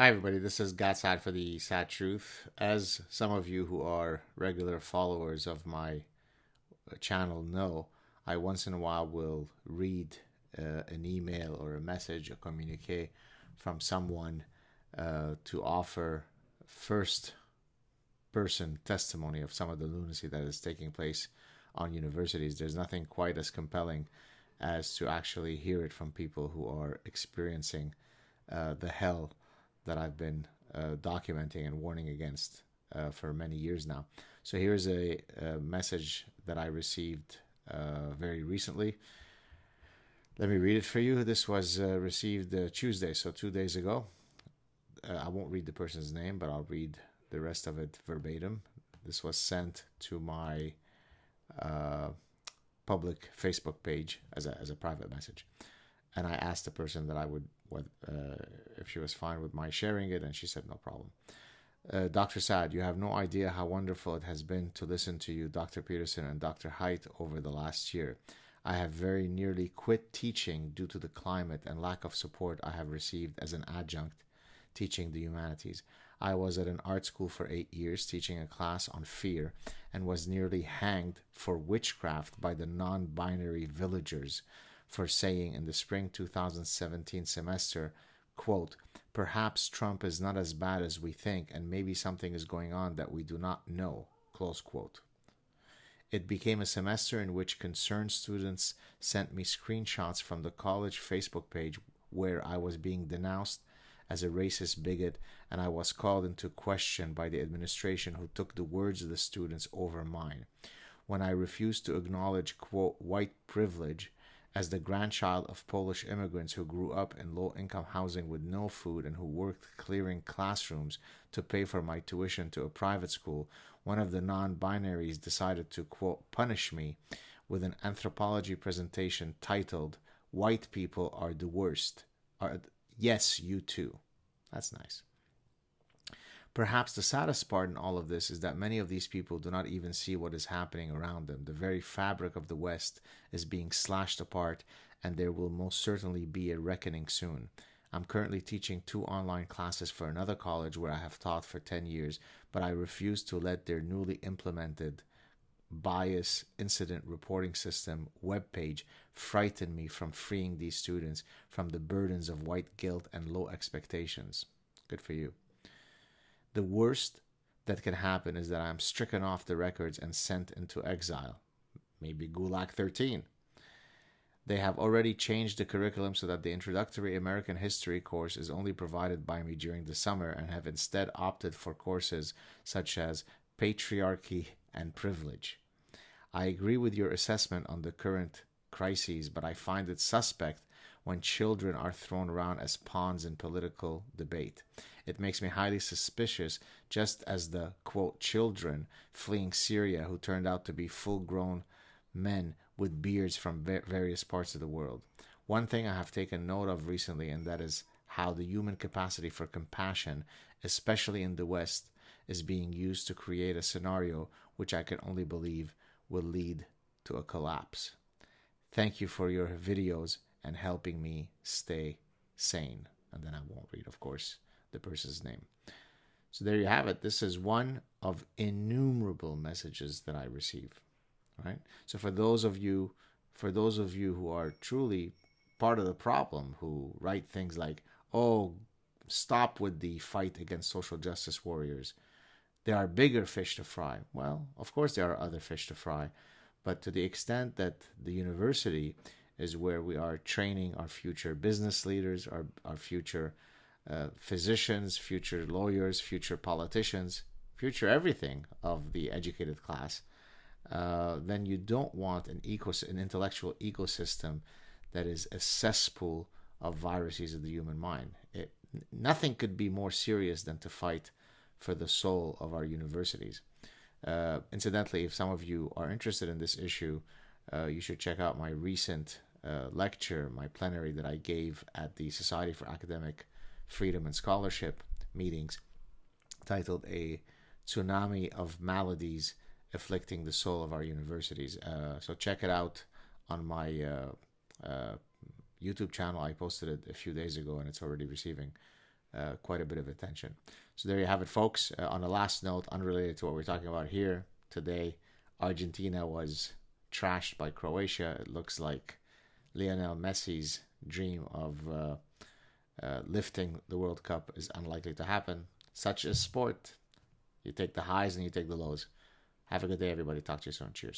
Hi, everybody. This is Gad Saad for the Saad Truth. As some of you who are regular followers of my channel know, I once in a while will read uh, an email or a message, a communique from someone uh, to offer first person testimony of some of the lunacy that is taking place on universities. There's nothing quite as compelling as to actually hear it from people who are experiencing uh, the hell that I've been uh, documenting and warning against uh, for many years now. So here's a, a message that I received uh, very recently. Let me read it for you. This was uh, received uh, Tuesday, so two days ago. Uh, I won't read the person's name, but I'll read the rest of it verbatim. This was sent to my public Facebook page as a, as a private message. And I asked the person that I would, what, uh, if she was fine with my sharing it, and she said no problem. Uh, Dr. Saad, you have no idea how wonderful it has been to listen to you, Dr. Peterson, and Dr. Haidt over the last year. I have very nearly quit teaching due to the climate and lack of support I have received as an adjunct teaching the humanities. I was at an art school for eight years teaching a class on fear and was nearly hanged for witchcraft by the non binary villagers for saying in the spring 2017 semester, quote, perhaps Trump is not as bad as we think and maybe something is going on that we do not know, close quote. It became a semester in which concerned students sent me screenshots from the college Facebook page where I was being denounced as a racist bigot, and I was called into question by the administration who took the words of the students over mine. When I refused to acknowledge, quote, white privilege as the grandchild of Polish immigrants who grew up in low income housing with no food and who worked clearing classrooms to pay for my tuition to a private school, one of the non binaries decided to, quote, punish me with an anthropology presentation titled, White People Are the Worst. Are, Yes, you too. That's nice. Perhaps the saddest part in all of this is that many of these people do not even see what is happening around them. The very fabric of the West is being slashed apart, and there will most certainly be a reckoning soon. I'm currently teaching two online classes for another college where I have taught for 10 years, but I refuse to let their newly implemented bias incident reporting system web page frightened me from freeing these students from the burdens of white guilt and low expectations. Good for you. The worst that can happen is that I'm stricken off the records and sent into exile. Maybe Gulag 13. They have already changed the curriculum so that the introductory American history course is only provided by me during the summer and have instead opted for courses such as patriarchy and privilege. I agree with your assessment on the current crises, but I find it suspect when children are thrown around as pawns in political debate. It makes me highly suspicious, just as the quote children fleeing Syria who turned out to be full grown men with beards from various parts of the world. One thing I have taken note of recently, and that is how the human capacity for compassion, especially in the West, is being used to create a scenario which I can only believe will lead to a collapse. Thank you for your videos and helping me stay sane. And then I won't read, of course, the person's name. So there you have it. This is one of innumerable messages that I receive. Right? So for those of you for those of you who are truly part of the problem who write things like, "Oh, stop with the fight against social justice warriors." There are bigger fish to fry. Well, of course, there are other fish to fry. But to the extent that the university is where we are training our future business leaders, our, our future uh, physicians, future lawyers, future politicians, future everything of the educated class, uh, then you don't want an, ecos- an intellectual ecosystem that is a cesspool of viruses of the human mind. It, nothing could be more serious than to fight for the soul of our universities. Uh, incidentally, if some of you are interested in this issue, uh, you should check out my recent uh, lecture, my plenary that I gave at the Society for Academic Freedom and Scholarship meetings, titled A Tsunami of Maladies Afflicting the Soul of Our Universities. Uh, so check it out on my uh, uh, YouTube channel. I posted it a few days ago and it's already receiving uh, quite a bit of attention. So there you have it, folks. On the last note, unrelated to what we're talking about here today, Argentina was trashed by Croatia. It looks like Lionel Messi's dream of uh, uh, lifting the World Cup is unlikely to happen. Such is sport. You take the highs and you take the lows. Have a good day, everybody. Talk to you soon. Cheers.